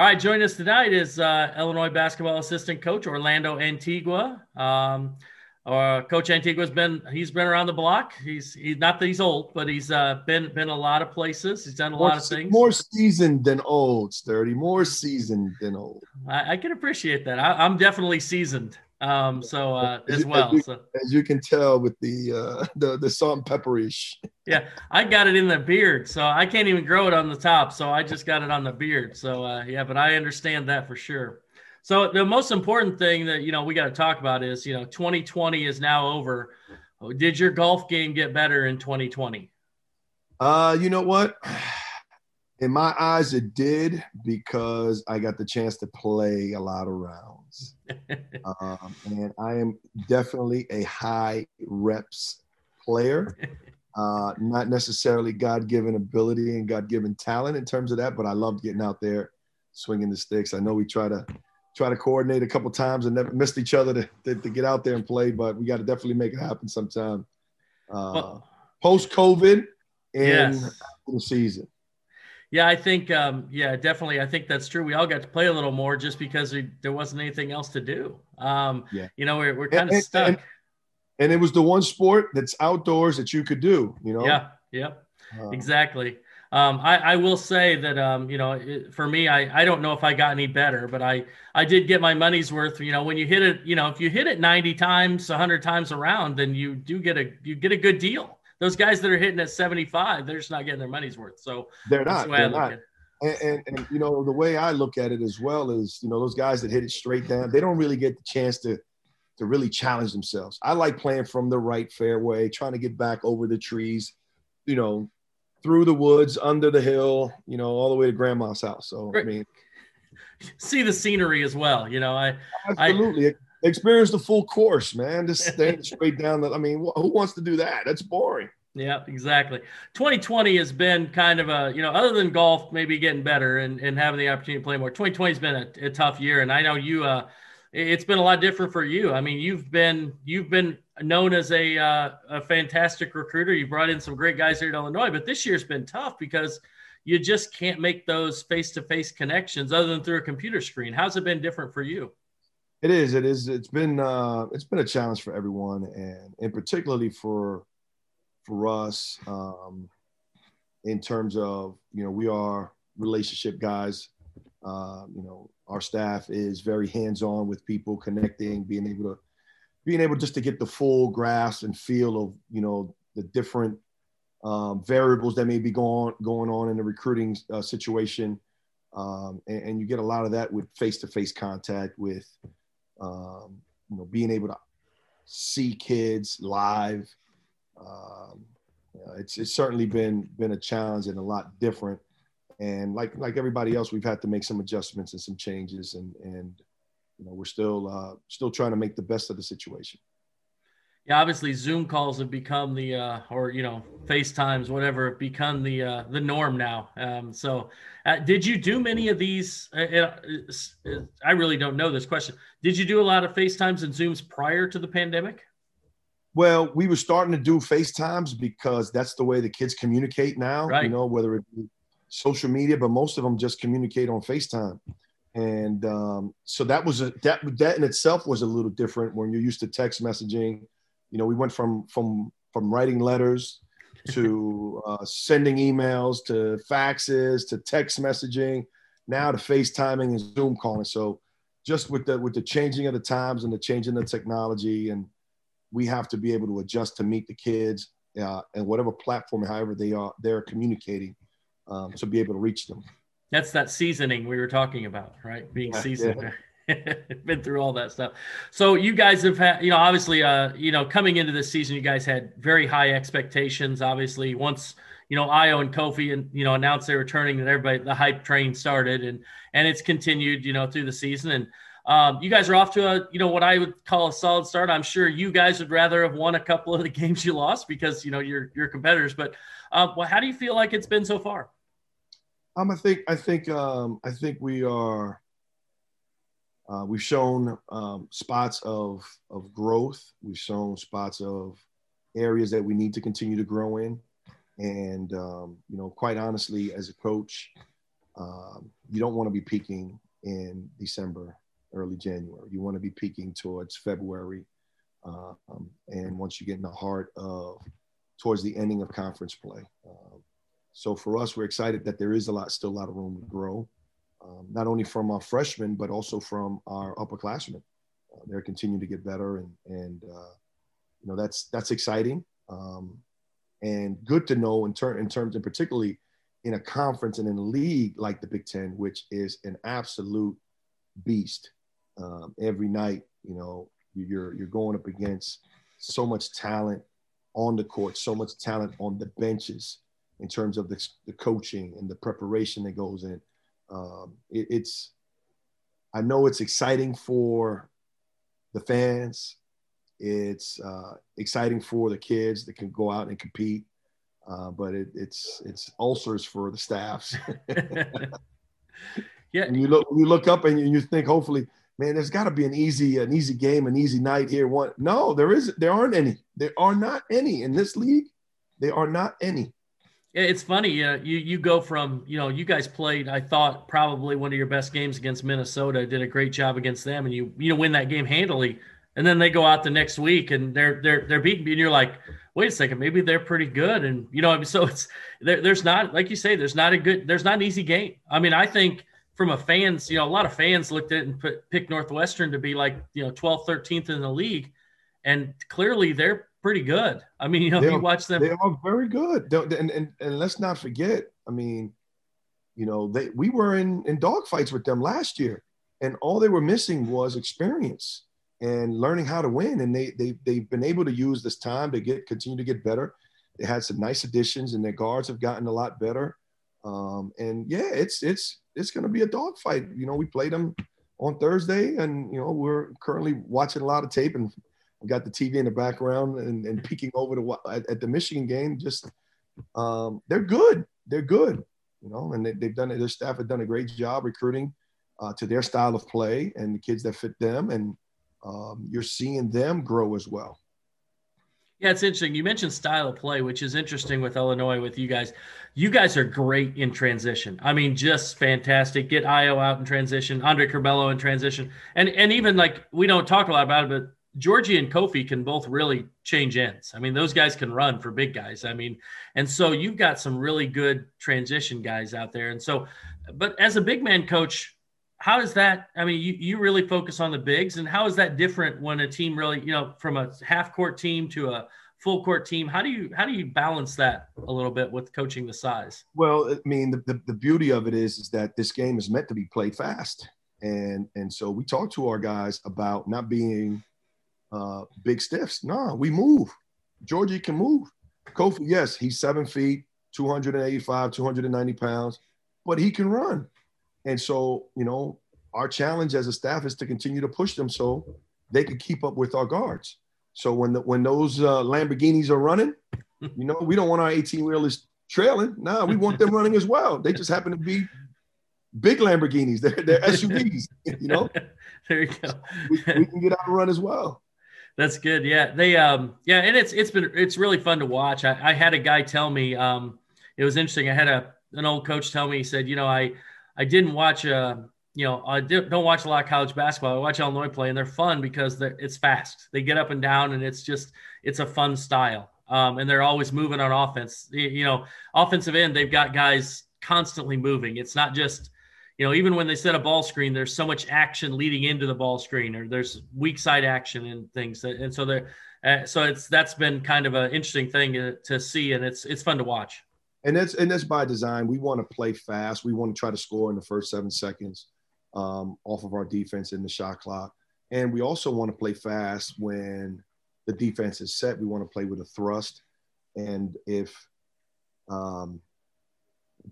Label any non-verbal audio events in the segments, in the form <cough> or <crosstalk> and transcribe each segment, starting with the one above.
All right, joining us tonight is uh, Illinois basketball assistant coach Orlando Antigua. Um, uh, coach Antigua's been he's been around the block. He's he's not that he's old, but he's uh, been been a lot of places. He's done a more, lot of things. More seasoned than old, sturdy. More seasoned than old. I, I can appreciate that. I, am definitely seasoned. Um, so uh, as, as well. As you, so. as you can tell with the uh, <laughs> the the salt and pepperish. yeah, I got it in the beard, so I can't even grow it on the top. So I just got it on the beard. So uh, yeah, but I understand that for sure. So the most important thing that you know we got to talk about is you know 2020 is now over. Did your golf game get better in 2020? Uh, you know what? <sighs> In my eyes, it did because I got the chance to play a lot of rounds, <laughs> um, and I am definitely a high reps player. Uh, not necessarily God given ability and God given talent in terms of that, but I loved getting out there, swinging the sticks. I know we try to try to coordinate a couple times and never missed each other to, to, to get out there and play, but we got to definitely make it happen sometime. Uh, well, Post COVID and yes. the season. Yeah, I think, um, yeah, definitely. I think that's true. We all got to play a little more just because we, there wasn't anything else to do. Um, yeah. You know, we're, we're kind of stuck. And, and, it was the one sport that's outdoors that you could do, you know? Yeah, yep, uh, exactly. Um, I, I, will say that um, you know it, for me I, I don't know if I got any better but I I did get my money's worth you know when you hit it you know if you hit it 90 times 100 times around then you do get a you get a good deal those guys that are hitting at 75 they're just not getting their money's worth. So they're not the they're not. and, and, and you know the way I look at it as well is you know those guys that hit it straight down they don't really get the chance to to really challenge themselves. I like playing from the right fairway trying to get back over the trees you know through the woods, under the hill, you know, all the way to grandma's house. So I mean, <laughs> see the scenery as well. You know, I absolutely. I, experience the full course, man. Just <laughs> staying straight down. The, I mean, who wants to do that? That's boring. Yeah, exactly. 2020 has been kind of a, you know, other than golf maybe getting better and, and having the opportunity to play more. 2020 has been a, a tough year, and I know you. uh It's been a lot different for you. I mean, you've been you've been known as a, uh, a fantastic recruiter. You brought in some great guys here at Illinois, but this year's been tough because you just can't make those face-to-face connections other than through a computer screen. How's it been different for you? It is. It is. It's been. Uh, it's been a challenge for everyone, and and particularly for for us um, in terms of you know we are relationship guys. Uh, you know our staff is very hands-on with people, connecting, being able to being able just to get the full grasp and feel of you know the different um, variables that may be going going on in the recruiting uh, situation, um, and, and, you get a lot of that with face-to-face contact with um, you know being able to see kids live. Um, it's it's certainly been been a challenge and a lot different. And like like everybody else, we've had to make some adjustments and some changes, and and you know, we're still uh, still trying to make the best of the situation. Yeah, obviously Zoom calls have become the uh, or you know FaceTimes, whatever, become the uh, the norm now. Um, so, uh, did you do many of these? Uh, uh, uh, I really don't know this question. Did you do a lot of FaceTimes and Zooms prior to the pandemic? Well, we were starting to do FaceTimes because that's the way the kids communicate now. Right. You know, whether it be social media, but most of them just communicate on FaceTime and um, so that was a that that in itself was a little different when you're used to text messaging you know we went from from from writing letters <laughs> to uh, sending emails to faxes to text messaging now to facetiming and zoom calling so just with the with the changing of the times and the changing of the technology and we have to be able to adjust to meet the kids uh, and whatever platform however they are they're communicating um, to be able to reach them that's that seasoning we were talking about, right? Being yeah, seasoned. Yeah. <laughs> been through all that stuff. So you guys have had, you know, obviously, uh, you know, coming into this season, you guys had very high expectations. Obviously, once you know Ayo and Kofi and you know announced they were returning, and everybody the hype train started, and and it's continued, you know, through the season. And um, you guys are off to a, you know, what I would call a solid start. I'm sure you guys would rather have won a couple of the <laughs> games you lost because you know you're you're competitors. But uh, well, how do you feel like it's been so far? Um, I think I think um, I think we are. Uh, we've shown um, spots of of growth. We've shown spots of areas that we need to continue to grow in, and um, you know, quite honestly, as a coach, um, you don't want to be peaking in December, early January. You want to be peaking towards February. Um, and once you get in the heart of towards the ending of conference play. Um, so for us, we're excited that there is a lot, still a lot of room to grow, um, not only from our freshmen, but also from our upperclassmen. Uh, they're continuing to get better and, and uh, you know, that's, that's exciting. Um, and good to know in, ter- in terms and particularly in a conference and in a league like the Big Ten, which is an absolute beast. Um, every night, you know, you're you're going up against so much talent on the court, so much talent on the benches in terms of the, the coaching and the preparation that goes in. Um, it, it's, I know it's exciting for the fans. It's uh, exciting for the kids that can go out and compete. Uh, but it, it's it's ulcers for the staffs. <laughs> <laughs> yeah, and you look you look up and you think hopefully, man, there's got to be an easy an easy game, an easy night here. One, no, there is there aren't any. There are not any in this league. There are not any. It's funny. Uh, you you go from you know you guys played. I thought probably one of your best games against Minnesota. Did a great job against them, and you you know win that game handily and then they go out the next week and they're they're they're beating and you're like wait a second maybe they're pretty good and you know <laughs> so it's there, there's not like you say there's not a good there's not an easy game i mean i think from a fans you know a lot of fans looked at and put, picked northwestern to be like you know 12th 13th in the league and clearly they're pretty good i mean <laughs> you know if you watch them they are very good and, and and let's not forget i mean you know they we were in in dogfights with them last year and all they were missing was experience and learning how to win. And they, they, they've been able to use this time to get, continue to get better. They had some nice additions and their guards have gotten a lot better. Um, and yeah, it's, it's, it's going to be a dogfight. You know, we played them on Thursday and, you know, we're currently watching a lot of tape and we got the TV in the background and, and peeking over to at, at the Michigan game. Just, um, they're good. They're good, you know, and they, have done it. Their staff have done a great job recruiting uh, to their style of play and the kids that fit them. And, um, you're seeing them grow as well. Yeah, it's interesting. You mentioned style of play, which is interesting with Illinois with you guys. You guys are great in transition. I mean, just fantastic. Get Ayo out in transition, Andre Curbelo in transition. And and even like we don't talk a lot about it, but Giorgi and Kofi can both really change ends. I mean, those guys can run for big guys. I mean, and so you've got some really good transition guys out there. And so, but as a big man coach, how does that i mean you, you really focus on the bigs and how is that different when a team really you know from a half court team to a full court team how do you how do you balance that a little bit with coaching the size well i mean the, the, the beauty of it is is that this game is meant to be played fast and and so we talk to our guys about not being uh, big stiffs Nah, we move giorgi can move kofi yes he's seven feet 285 290 pounds but he can run and so, you know, our challenge as a staff is to continue to push them so they can keep up with our guards. So when the, when those uh, Lamborghinis are running, you know, we don't want our 18 wheelers trailing. No, we want them running as well. They just happen to be big Lamborghinis. They're, they're SUVs, you know. <laughs> there you go. we, we, can get out and run as well. That's good. Yeah, they um yeah, and it's it's been it's really fun to watch. I, I had a guy tell me um it was interesting. I had a an old coach tell me he said, you know, I I didn't watch, uh, you know, I don't watch a lot of college basketball. I watch Illinois play, and they're fun because they're, it's fast. They get up and down, and it's just it's a fun style. Um, and they're always moving on offense. You know, offensive end, they've got guys constantly moving. It's not just, you know, even when they set a ball screen, there's so much action leading into the ball screen, or there's weak side action and things. And so they're, uh, so it's that's been kind of an interesting thing to, to see, and it's it's fun to watch and that's and that's by design. We want to play fast. We want to try to score in the first seven seconds um, off of our defense in the shot clock, and we also want to play fast when the defense is set. We want to play with a thrust, and if um,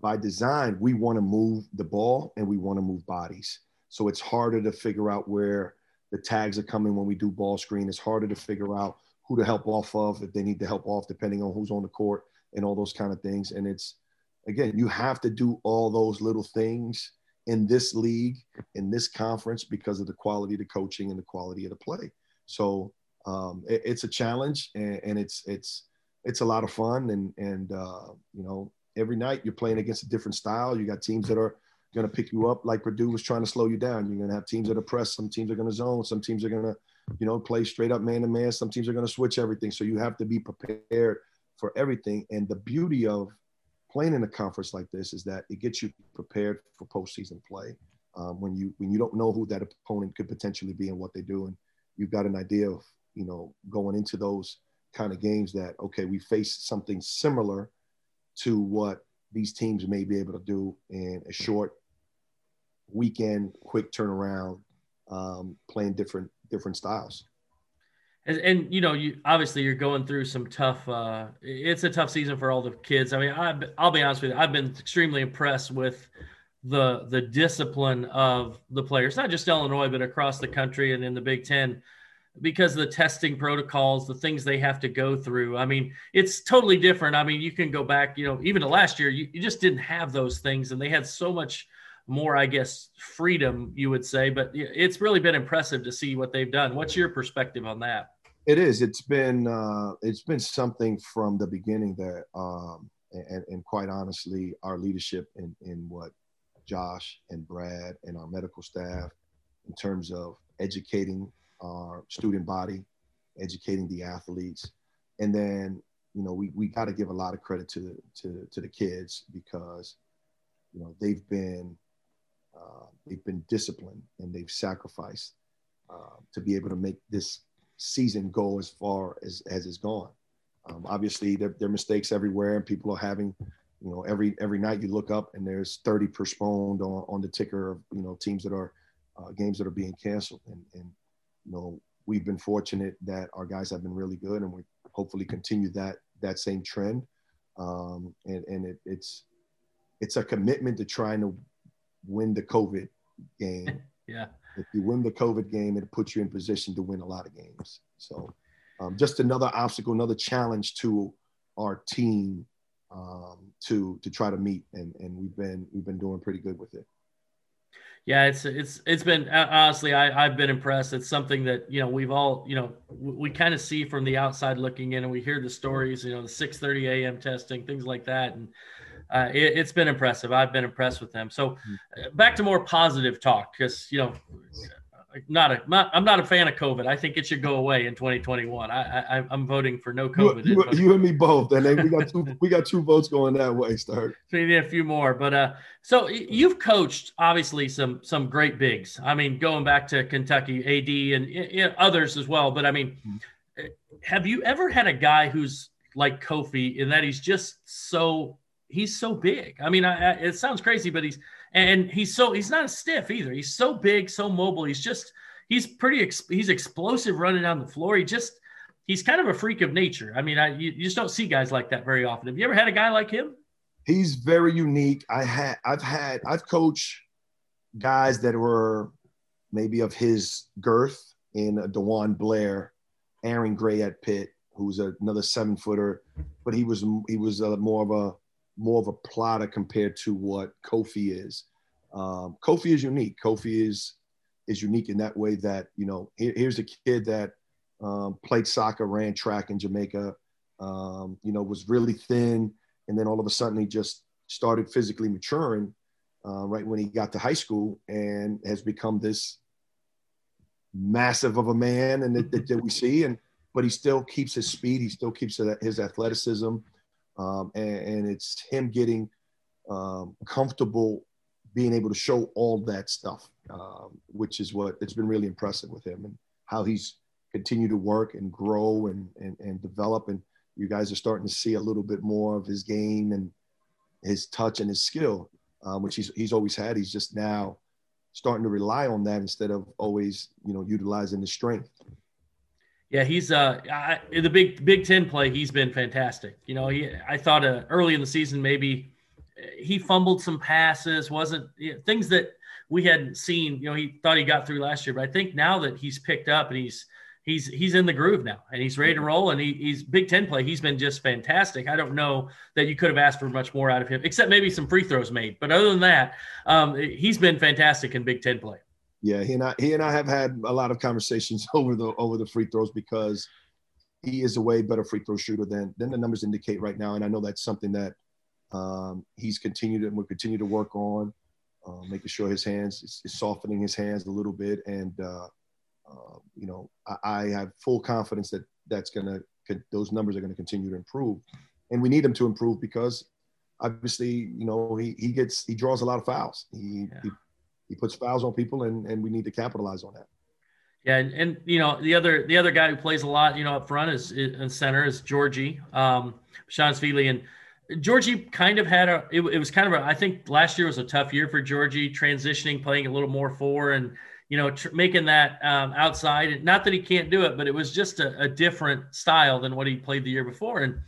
by design we want to move the ball and we want to move bodies, so it's harder to figure out where the tags are coming when we do ball screen. It's harder to figure out who to help off of if they need to help off, depending on who's on the court and all those kind of things. And it's again, you have to do all those little things in this league, in this conference, because of the quality of the coaching and the quality of the play. So um, it, it's a challenge, and, and, it's it's it's a lot of fun. And and uh, you know, every night you're playing against a different style. You got teams that are going to pick you up like Purdue was trying to slow you down. You're going to have teams that are press. Some teams are going to zone. Some teams are going to, you know, play straight up man to man. Some teams are going to switch everything. So you have to be prepared for everything. And the beauty of playing in a conference like this is that it gets you prepared for postseason play. Um, when you when you don't know who that opponent could potentially be and what they do, and you've got an idea of you know going into those kind of games that okay we face something similar to what these teams may be able to do in a short weekend, quick turnaround, um, playing different different styles. And, and, you know, you obviously you're going through some tough. Uh, it's a tough season for all the kids. I mean, I, I'll be honest with you. I've been extremely impressed with the the discipline of the players, not just Illinois, but across the country and in the Big Ten because of the testing protocols, the things they have to go through. I mean, it's totally different. I mean, you can go back, you know, even to last year, you, you just didn't have those things, and they had so much more, I guess, freedom, you would say. But it's really been impressive to see what they've done. What's your perspective on that? It is. It's been uh, it's been something from the beginning that, um, and, and quite honestly, our leadership in in what Josh and Brad and our medical staff, in terms of educating our student body, educating the athletes, and then you know we, we got to give a lot of credit to to, to the kids because you know they've been uh, they've been disciplined and they've sacrificed uh, to be able to make this season go as far as as it's gone. Um, obviously, there, there are mistakes everywhere, and people are having you know every every night you look up and there's 30 postponed on, on the ticker of you know teams that are uh, games that are being canceled and, and you know, we've been fortunate that our guys have been really good, and we hopefully continue that that same trend. Um, and and it, it's it's a commitment to trying to win the COVID game. <laughs> yeah. If you win the COVID game, it puts you in position to win a lot of games. So, um, just another obstacle, another challenge to our team um, to to try to meet, and and we've been we've been doing pretty good with it. Yeah, it's it's it's been honestly I I've been impressed. It's something that you know we've all you know we, we kind of see from the outside looking in, and we hear the stories. You know, the 6:30 a.m. testing, things like that, and uh, it, has been impressive. I've been impressed with them. So mm-hmm. uh, back to more positive talk because you know not a not, I'm not a fan of COVID. I think it should go away in 2021. I, I am voting for no COVID. You, you, you, and me both, and we got two we got two votes going that way. We <laughs> need a few more, but uh, so you've coached obviously some some great bigs. I mean, going back to Kentucky, AD and you know, others as well. But I mean, mm-hmm. have you ever had a guy who's like Kofi in that he's just so he's so big? I mean, I, I, it sounds crazy, but he's and he's so he's not stiff either. He's so big, so mobile. He's just he's pretty ex, he's explosive running down the floor. He just he's kind of a freak of nature. I mean, I you, you just don't see guys like that very often. Have you ever had a guy like him? He's very unique. I had I've had I've coached guys that were maybe of his girth in uh, DeJuan Blair, Aaron Gray at Pitt, who's another seven footer, but he was he was a, more of a more of a plotter compared to what Kofi is. Um, Kofi is unique. Kofi is is unique in that way that you know here, here's a kid that um, played soccer, ran track in Jamaica, um, you know, was really thin, and then all of a sudden he just started physically maturing uh, right when he got to high school and has become this massive of a man and that, that, we see and but he still keeps his speed he still keeps his athleticism um, and, and, it's him getting um, comfortable being able to show all that stuff, um, which is what it's been really impressive with him and how he's continued to work and grow and, and, and develop. And you guys are starting to see a little bit more of his game and his touch and his skill, um, which he's, he's always had. He's just now starting to rely on that instead of always, you know, utilizing his strength. Yeah, he's uh I, the big Big Ten play. He's been fantastic. You know, he I thought uh, early in the season maybe he fumbled some passes, wasn't you know, things that we hadn't seen. You know, he thought he got through last year, but I think now that he's picked up and he's he's he's in the groove now and he's ready to roll and he, he's Big Ten play. He's been just fantastic. I don't know that you could have asked for much more out of him, except maybe some free throws made. But other than that, um, he's been fantastic in Big Ten play. Yeah, he and I he and I have had a lot of conversations <laughs> over the over the free throws because he is a way better free throw shooter than than the numbers indicate right now. And I know that's something that um, he's continued and will continue to work on. uh, making sure his hands is, is, softening his hands a little bit, and uh, uh, you know, I, I, have full confidence that that's gonna those numbers are gonna continue to improve, and we need them to improve because obviously, you know, he he gets he draws a lot of fouls. He yeah. he, he puts fouls on people, and and we need to capitalize on that. Yeah, and, and, you know the other the other guy who plays a lot, you know, up front is in center is Giorgi, um, Bezhanishvili, and Giorgi kind of had a. It, it, was kind of a. I think last year was a tough year for Giorgi transitioning, playing a little more four, and you know, tr- making that um, outside. Not that he can't do it, but it was just a, a different style than what he played the year before. And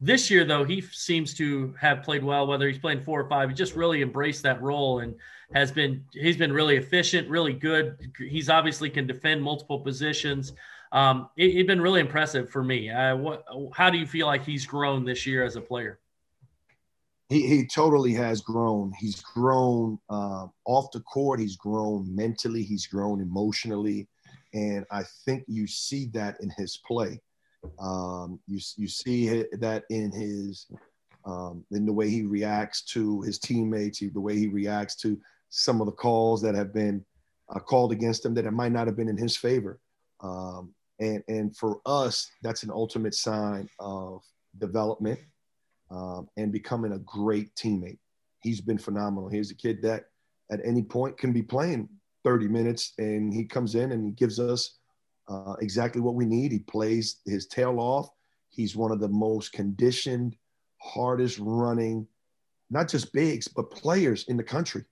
this year, though, he seems to have played well. Whether he's playing four or five, he just really embraced that role and has been. He's been really efficient, really good. He's obviously can defend multiple positions. Um, it, has been really impressive for me. Uh, what? How do you feel like he's grown this year as a player? he, he totally has grown. He's grown uh, off the court. He's grown mentally. He's grown emotionally, and I think you see that in his play. Um, you you see that in his um, in the way he reacts to his teammates, the way he reacts to some of the calls that have been uh, called against him that it might not have been in his favor. Um, and and for us, that's an ultimate sign of development um, and becoming a great teammate. He's been phenomenal. He's a kid that at any point can be playing 30 minutes and he comes in and he gives us uh, exactly what we need. He plays his tail off. He's one of the most conditioned, hardest running, not just bigs, but players in the country.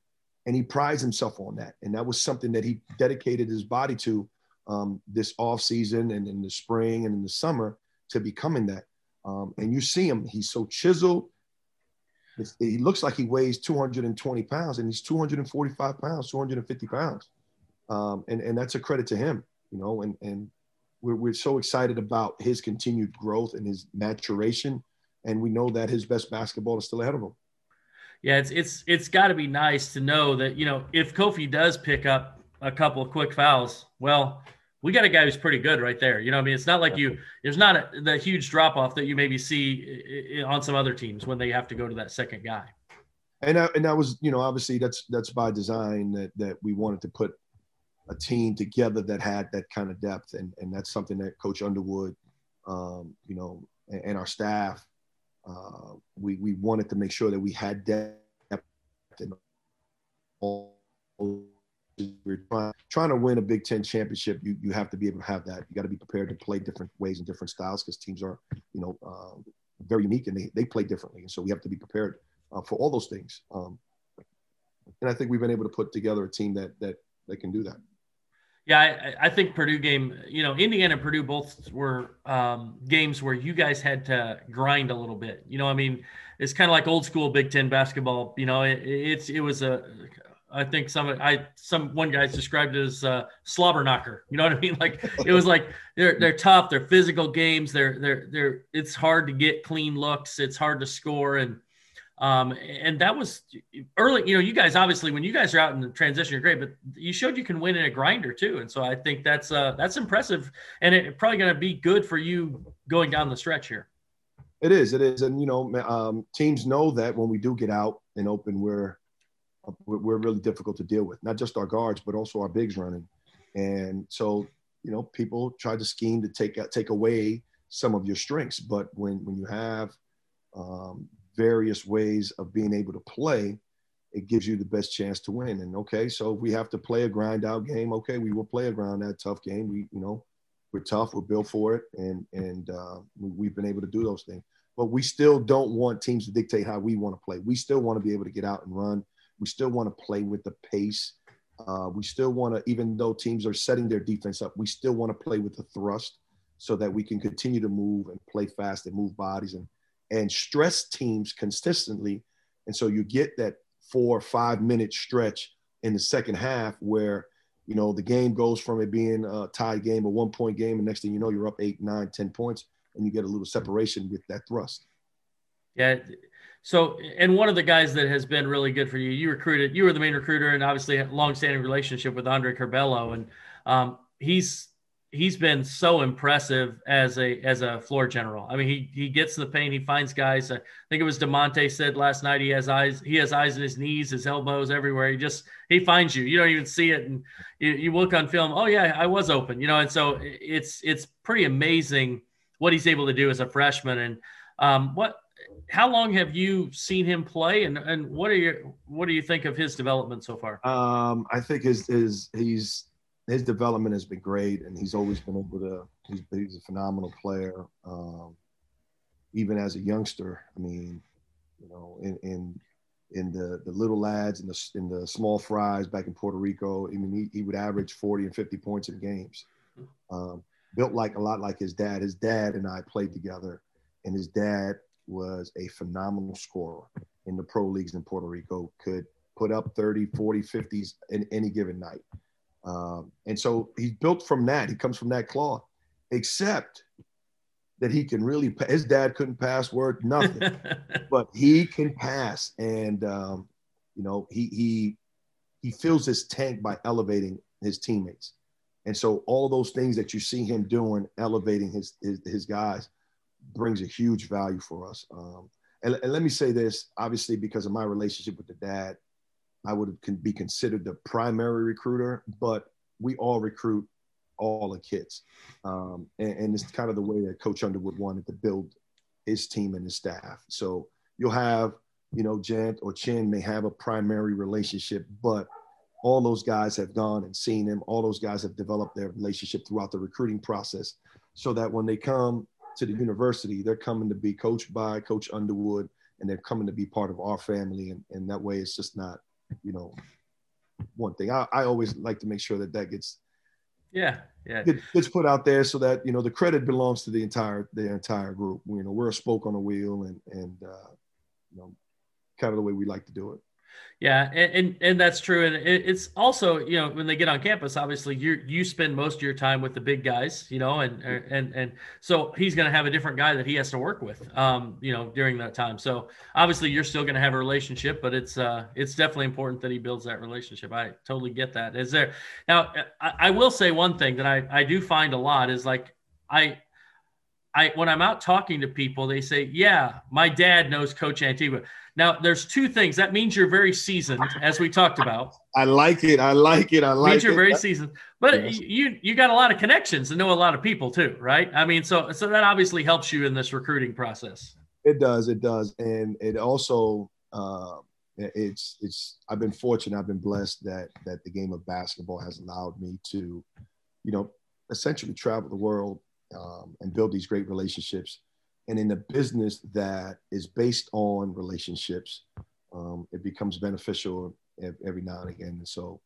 And he prides himself on that. And that was something that he dedicated his body to um, this off season and in the spring and in the summer to becoming that. Um, and you see him, he's so chiseled. It's, he looks like he weighs 220 pounds and he's 245 pounds, 250 pounds. Um, and, and that's a credit to him, you know, and, and we're, we're so excited about his continued growth and his maturation. And we know that his best basketball is still ahead of him. Yeah, it's it's it's got to be nice to know that you know if Kofi does pick up a couple of quick fouls, well, we got a guy who's pretty good right there. You know, I mean, it's not like you, there's not a, the huge drop off that you maybe see on some other teams when they have to go to that second guy. And that, and that was, you know, obviously that's that's by design that that we wanted to put a team together that had that kind of depth, and and that's something that Coach Underwood, um, you know, and, and our staff, uh, we we wanted to make sure that we had depth and all we're trying, trying to win a Big Ten championship, you, you have to be able to have that. You got to be prepared to play different ways and different styles because teams are, you know, uh, very unique and they, they play differently. And so we have to be prepared uh, for all those things. Um, and I think we've been able to put together a team that that that can do that. Yeah, I, I think Purdue game. You know, Indiana and Purdue both were um, games where you guys had to grind a little bit. You know, I mean, it's kind of like old school Big Ten basketball. You know, it, it's it was a I think some I some one guys described it as uh, slobber knocker. You know what I mean? <laughs> Like it was like they're they're tough. They're physical games. They're they're they're. It's hard to get clean looks. It's hard to score and um and that was early. You know, you guys obviously when you guys are out in the transition, you're great, but you showed you can win in a grinder too. And so I think that's uh that's impressive and it probably going to be good for you going down the stretch here. It is. It is. And you know, um, teams know that when we do get out and open, we're we're really difficult to deal with. Not just our guards, but also our bigs running. And so, you know, people try to scheme to take take away some of your strengths. But when when you have um, various ways of being able to play, it gives you the best chance to win. And okay, so if we have to play a grind out game. Okay, we will play a grind out tough game. We, you know, we're tough. We're built for it, and and uh, we, have been able to do those things. But we still don't want teams to dictate how we want to play. We still want to be able to get out and run we still want to play with the pace. Uh, we still want to, even though teams are setting their defense up, we still want to play with the thrust so that we can continue to move and play fast and move bodies and and stress teams consistently. And so you get that four or five minute stretch in the second half where you know the game goes from it being a tied game, a one point game, and next thing you know you're up eight, nine, ten points, and you get a little separation with that thrust. Yeah, so, and one of the guys that has been really good for you, you recruited, you were the main recruiter, and obviously a long-standing relationship with Andre Curbelo, and um, he's he's been so impressive as a as a floor general. I mean, he he gets the paint, he finds guys. I think it was Da'Monte said last night he has eyes he has eyes in his knees, his elbows, everywhere. He just he finds you. You don't even see it, and you, you look on film. Oh yeah, I was open. You know, and so it's it's pretty amazing what he's able to do as a freshman. And um, what how long have you seen him play, and and what are your what do you think of his development so far? Um, I think his his he's his development has been great, and he's always been able to. He's, he's a phenomenal player, um, even as a youngster. I mean, you know, in in in the the little lads in the in the small fries back in Puerto Rico. I mean, he, he would average forty and fifty points in games. Um, built like a lot like his dad. His dad and I played together, and his dad was a phenomenal scorer in the pro leagues in Puerto Rico. Could put up 30, 40, 50s in any given night. Um, and so he's built from that. He comes from that cloth, except that he can really. His dad couldn't pass word nothing, <laughs> but he can pass, and um, you know he he he fills his tank by elevating his teammates, and so all those things that you see him doing, elevating his his, his guys, brings a huge value for us. Um, and, and let me say this, obviously, because of my relationship with the dad, I would be considered the primary recruiter, but we all recruit all the kids. Um, and, and, it's kind of the way that Coach Underwood wanted to build his team and his staff. So you'll have, you know, Jant or Chin may have a primary relationship, but all those guys have gone and seen him. All those guys have developed their relationship throughout the recruiting process so that when they come to the university, they're coming to be coached by Coach Underwood and they're coming to be part of our family. And, and that way it's just not you know, one thing. I, I always like to make sure that that gets yeah yeah gets put out there so that you know the credit belongs to the entire the entire group. You know, we're a spoke on the wheel, and and uh, you know, kind of the way we like to do it. Yeah, and, and, and that's true, and it, it's also you know when they get on campus, obviously you you spend most of your time with the big guys, you know, and and and so he's going to have a different guy that he has to work with, um, you know, during that time. So obviously you're still going to have a relationship, but it's uh it's definitely important that he builds that relationship. I totally get that. Is there now? I, I will say one thing that I I do find a lot is like I I when I'm out talking to people, they say, "Yeah, my dad knows Coach Antigua." Now, there's two things. That means you're very seasoned, as we talked about. I like it. I like it. I like means it. You're very seasoned, but yes. you you got a lot of connections and know a lot of people too, right? I mean, so so that obviously helps you in this recruiting process. It does. It does, and it also. Uh, it's it's I've been fortunate I've been blessed that that the game of basketball has allowed me to you know essentially travel the world um, and build these great relationships. And in a business that is based on relationships, um, it becomes beneficial every now and again. And so,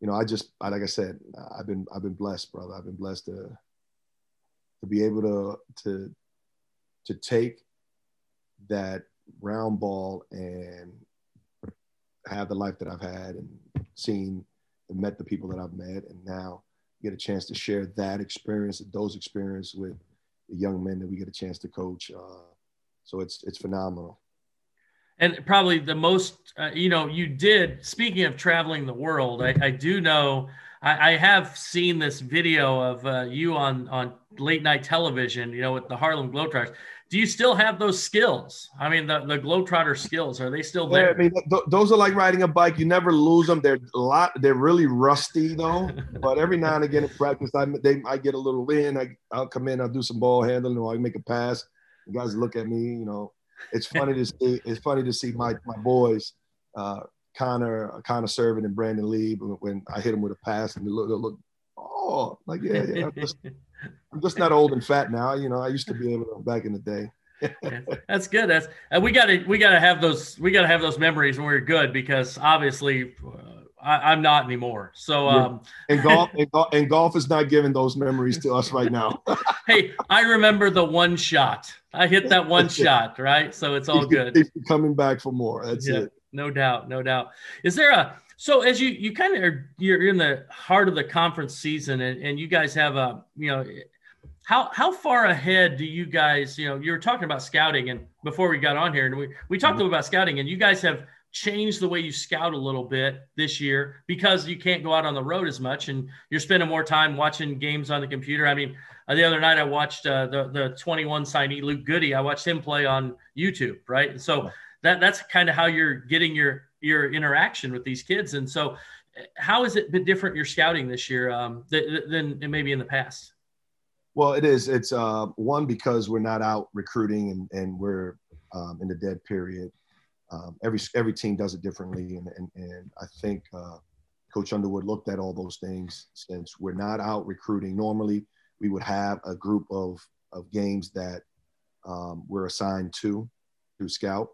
you know, I just, like I said, I've been, I've been blessed, brother. I've been blessed to, to be able to, to, to take that round ball and have the life that I've had and seen and met the people that I've met. And now get a chance to share that experience, those experience with the young men that we get a chance to coach. Uh, so it's it's phenomenal. And probably the most, uh, you know, you did. Speaking of traveling the world, I, I do know. I, I, have seen this video of uh, you on on late night television. You know, with the Harlem Globetrotters do you still have those skills? I mean, the, the Globetrotter skills, are they still there? Yeah, I mean, th- those are like riding a bike. You never lose them. They're a lot, they're really rusty though. <laughs> but every now and again in practice, I, they, I get a little in. I, I'll come in, I'll do some ball handling, or I make a pass. You guys look at me, you know. It's funny to see. It's funny to see my my boys, uh, Connor, Connor Serven and Brandon Lee, when I hit them with a pass and they look, they look, oh, like yeah, yeah. <laughs> I'm just not old and fat now. You know, I used to be able to back in the day. That's good. That's uh, we got to we got to have those we got to have those memories when we're good because obviously uh, I, am not anymore. So um, and golf and, golf and golf is not giving those memories to us right now. <laughs> hey, I remember the one shot. I hit that one shot, right? So it's all good. coming back for more. That's yeah, it. No doubt, no doubt. Is there a so as you you kind of are you're in the heart of the conference season and, and you guys have a you know how how far ahead do you guys you know you were talking about scouting and before we got on here and we we talked mm-hmm. about scouting and you guys have changed the way you scout a little bit this year because you can't go out on the road as much and you're spending more time watching games on the computer. I mean, uh, the other night I watched uh, the the 21 signee Luke Goode. I watched him play on YouTube, right? And so that that's kind of how you're getting your your interaction with these kids. And so, how has it been different your scouting this year um, than, than maybe in the past? Well, it is. It's uh, one because we're not out recruiting and, and we're um, in the dead period. Um, every every team does it differently, and and, and I think uh, Coach Underwood looked at all those things since we're not out recruiting. Normally, we would have a group of of games that um, we're assigned to to scout,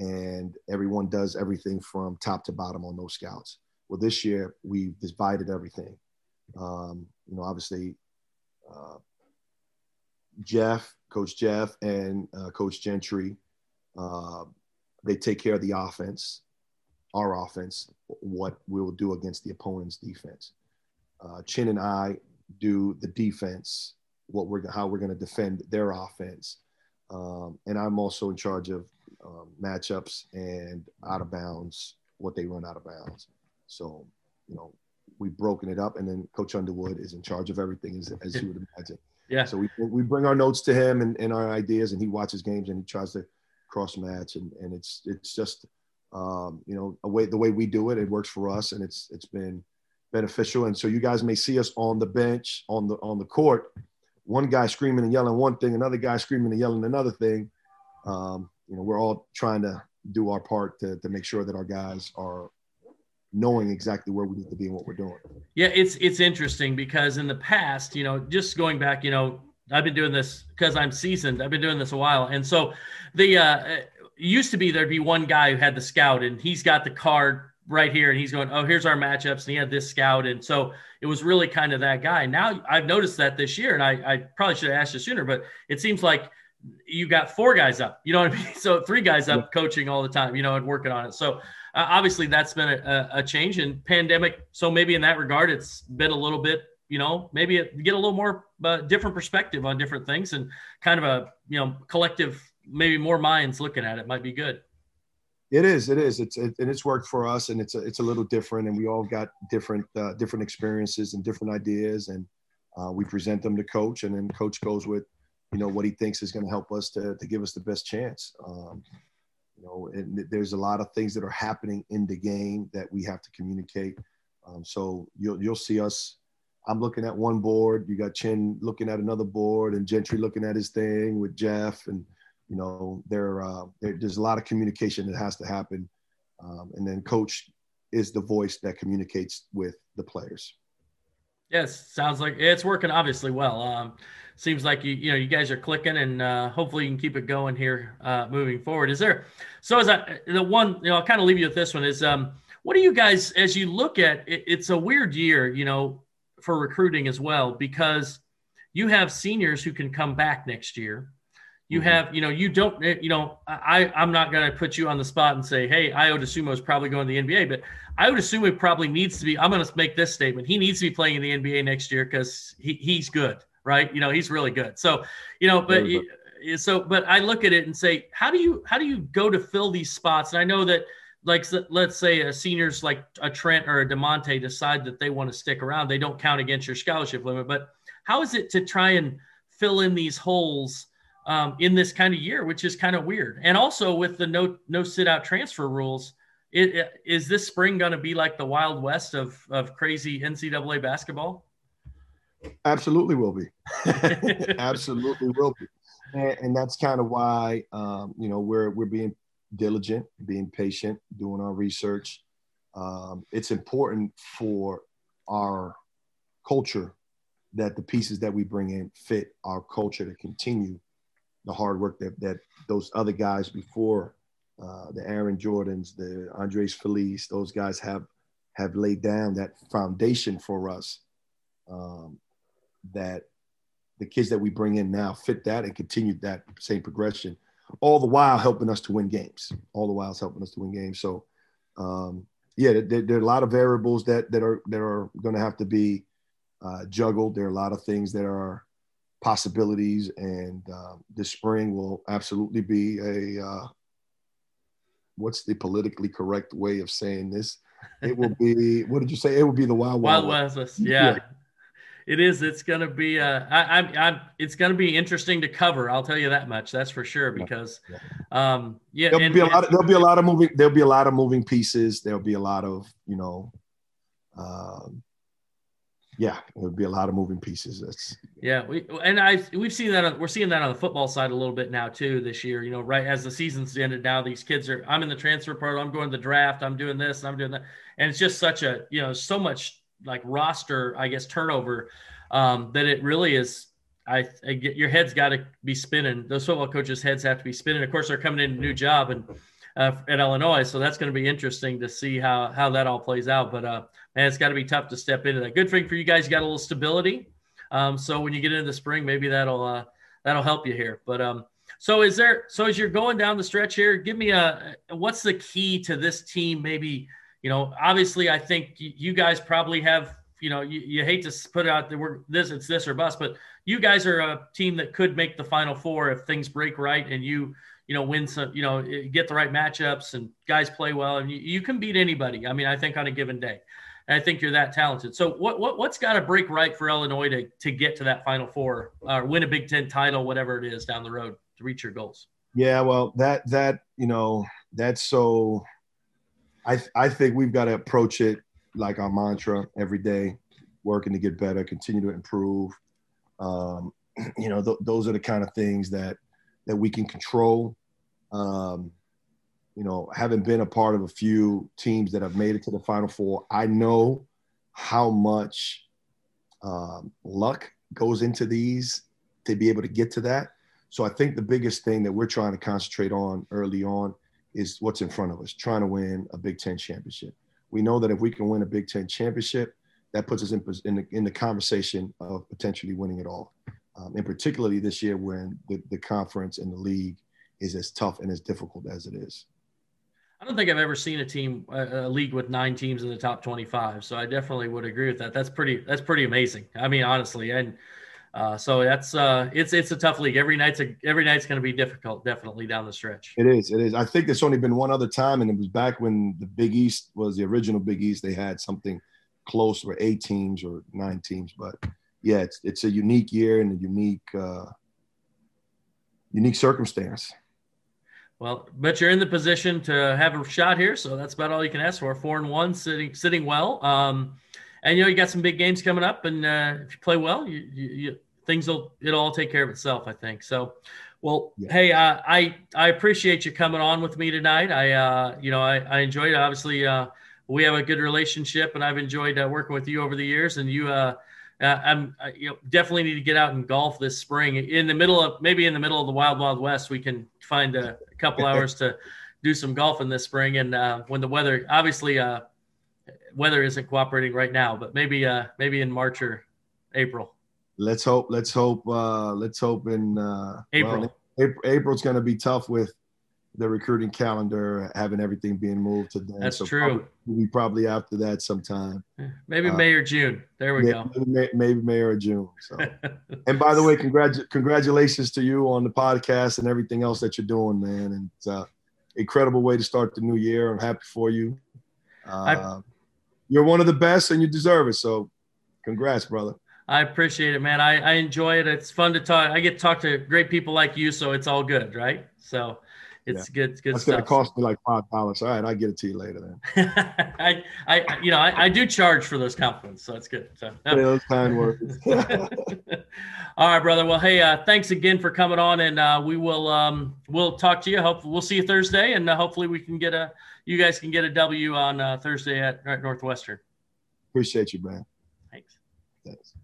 and everyone does everything from top to bottom on those scouts. Well, this year we divided everything. Um, you know, obviously, uh, Jeff, Coach Jeff, and uh, Coach Gentry, uh, they take care of the offense, our offense, what we will do against the opponent's defense. Uh, Chin and I do the defense, what we're how we're going to defend their offense, um, and I'm also in charge of um, matchups and out of bounds, what they run out of bounds. So, you know, we've broken it up, and then Coach Underwood is in charge of everything, as, as you would <laughs> imagine. Yeah. So we we bring our notes to him and, and our ideas, and he watches games and he tries to cross match, and and it's it's just um, you know a way the way we do it. It works for us, and it's it's been beneficial. And so you guys may see us on the bench on the on the court, one guy screaming and yelling one thing, another guy screaming and yelling another thing. Um, you know, we're all trying to do our part to, to make sure that our guys are knowing exactly where we need to be and what we're doing. Yeah, it's it's interesting because in the past, you know, just going back, you know, I've been doing this because I'm seasoned. I've been doing this a while, and so the uh, used to be there'd be one guy who had the scout, and he's got the card right here, and he's going, "Oh, here's our matchups," and he had this scout, and so it was really kind of that guy. Now I've noticed that this year, and I, I probably should have asked you sooner, but it seems like you got four guys up. You know what I mean? <laughs> So three guys up coaching all the time, you know, and working on it. So uh, obviously that's been a, a, change in pandemic. So maybe in that regard, it's been a little bit, you know, maybe it, get a little more uh, different perspective on different things and kind of a, you know, collective, maybe more minds looking at it might be good. It is. It is. It's it, and it's worked for us, and it's a, it's a little different, and we all got different uh, different experiences and different ideas, and uh, we present them to coach, and then coach goes with you know what he thinks is going to help us to, to give us the best chance. Um, you know and there's a lot of things that are happening in the game that we have to communicate. Um, so you'll you'll see us i'm looking at one board you got chin looking at another board and gentry looking at his thing with jeff and you know there, uh, there there's a lot of communication that has to happen. Um, and then coach is the voice that communicates with the players yes sounds like it's working obviously well um, seems like you you know you guys are clicking and uh, hopefully you can keep it going here uh, moving forward. Is there so as I the one you know I'll kind of leave you with this one is um what do you guys as you look at it, it's a weird year you know for recruiting as well because you have seniors who can come back next year. You mm-hmm. have, you know, you don't, eh, you know, I, I'm not going to put you on the spot and say, hey, Ayo Dosunmu is probably going to the NBA, but I would assume it probably needs to be. I'm going to make this statement. He needs to be playing in the NBA next year because he, he's good right? You know, he's really good. So, you know, but eh, so, but I look at it and say, how do you how do you go to fill these spots? And I know that, like, let's say a seniors like a Trent or a Da'Monte decide that they want to stick around, they don't count against your scholarship limit. But how is it to try and fill in these holes? Um, in this kind of year, which is kind of weird, and also with the no no sit out transfer rules, it, it, is this spring going to be like the Wild West of of crazy NCAA basketball? Absolutely will be. <laughs> <laughs> Absolutely will be. And, and that's kind of why um, you know we're we're being diligent, being patient, doing our research. Um, it's important for our culture that the pieces that we bring in fit our culture to continue the hard work that that those other guys before uh, the Aaron Jordans, the Andres Feliz, those guys have have laid down that foundation for us um, that the kids that we bring in now fit that and continue that same progression, all the while helping us to win games. All the while helping us to win games. So, um, yeah, there, there, are a lot of variables that that are that are going to have to be uh, juggled. There are a lot of things that are possibilities, and uh, this spring will absolutely be a uh, what's the politically correct way of saying this? It will be what did you say? It will be the Wild Wild, Wild West. Yeah. yeah. It is. It's going to be. Uh, I, I, I, it's going to be interesting to cover. I'll tell you that much. That's for sure. Because, um, yeah, there'll and, be a lot. Of, there'll be a lot of moving. There'll be a lot of moving pieces. There'll be a lot of you know, um, yeah, it would be a lot of moving pieces. That's yeah. We and I we've seen that. we're seeing that on the football side a little bit now too this year. You know, right as the season's ended now, these kids are. I'm in the transfer portal. I'm going to the draft. I'm doing this. I'm doing that. And it's just such a you know so much like roster, I guess, turnover um, that it really is. I, I get your head's got to be spinning. Those football coaches' heads have to be spinning. Of course, they're coming in a new job and uh, at Illinois, so that's going to be interesting to see how how that all plays out. But uh, man, it's got to be tough to step into that. Good thing for you guys, you got a little stability. Um, so when you get into the spring, maybe that'll uh, that'll help you here. But um, so is there? So as you're going down the stretch here, give me a what's the key to this team? Maybe you know, obviously, I think you guys probably have, you know, you, you hate to put out that we're this, it's this or bust, but you guys are a team that could make the final four if things break right and you, you know, win some, you know, get the right matchups and guys play well and you, you can beat anybody. I mean, I think on a given day. I think you're that talented. So what, what what's got to break right for Illinois to, to get to that final four or win a Big Ten title, whatever it is down the road to reach your goals? Yeah, well, that that you know that's so I I think we've got to approach it like our mantra every day, working to get better, continue to improve. Um, <clears throat> you know, th- those are the kind of things that that we can control. Um, you know, having been a part of a few teams that have made it to the Final Four, I know how much um, luck goes into these to be able to get to that. So I think the biggest thing that we're trying to concentrate on early on is what's in front of us, trying to win a Big Ten championship. We know that if we can win a Big Ten championship, that puts us in, in, the, in the conversation of potentially winning it all. Um, and particularly this year when the, the conference and the league is as tough and as difficult as it is. I don't think I've ever seen a team, a, league with nine teams in the top 25. So I definitely would agree with that. That's pretty, that's pretty amazing. I mean, honestly, and uh, so that's uh, it's it's a tough league. Every night's a, every night's going to be difficult, definitely down the stretch. It is. It is. I think there's only been one other time, and it was back when the Big East was the original Big East. They had something close, or eight teams or nine teams. But yeah, it's it's a unique year and a unique uh, unique circumstance. Well, but you're in the position to have a shot here, so that's about all you can ask for. Four and one, sitting sitting well. Um, and you know you got some big games coming up, and uh, if you play well, you, you, you, things will it'll all take care of itself. I think so. Well, yeah. hey, uh, I I appreciate you coming on with me tonight. I uh, you know I, I enjoyed it. Obviously, uh, we have a good relationship, and I've enjoyed uh, working with you over the years. And you, uh, uh I'm uh, you know definitely need to get out and golf this spring in the middle of maybe in the middle of the wild wild west. We can find a, a couple <laughs> hours to do some golfing this spring, and uh, when the weather obviously. Uh, weather isn't cooperating right now, but maybe uh maybe in March or April. Let's hope. Let's hope. uh Let's hope in uh, April. Well, April's going to be tough with the recruiting calendar having everything being moved to then. That's so true. Probably, we probably after that sometime. Maybe uh, May or June. There we maybe, go. Maybe, maybe May or June. So, <laughs> and by the way, congrats, congratulations to you on the podcast and everything else that you're doing, man. And it's uh, incredible way to start the new year. I'm happy for you. Uh, you're one of the best and you deserve it. So congrats, brother. I appreciate it, man. I, I enjoy it. It's fun to talk. I get to talk to great people like you, so it's all good, right? So it's yeah. good. Good That's stuff. gonna cost me like five dollars. All right, I'll get it to you later then. <laughs> I, I, you know, I, I, do charge for those compliments, so that's good. So yeah, those kind words. <laughs> <laughs> all right, brother. Well, hey, uh, thanks again for coming on, and uh, we will um, we'll talk to you. Hope we'll see you Thursday, and uh, hopefully we can get a you guys can get a W on uh, Thursday at, at Northwestern. Appreciate you, man. Thanks.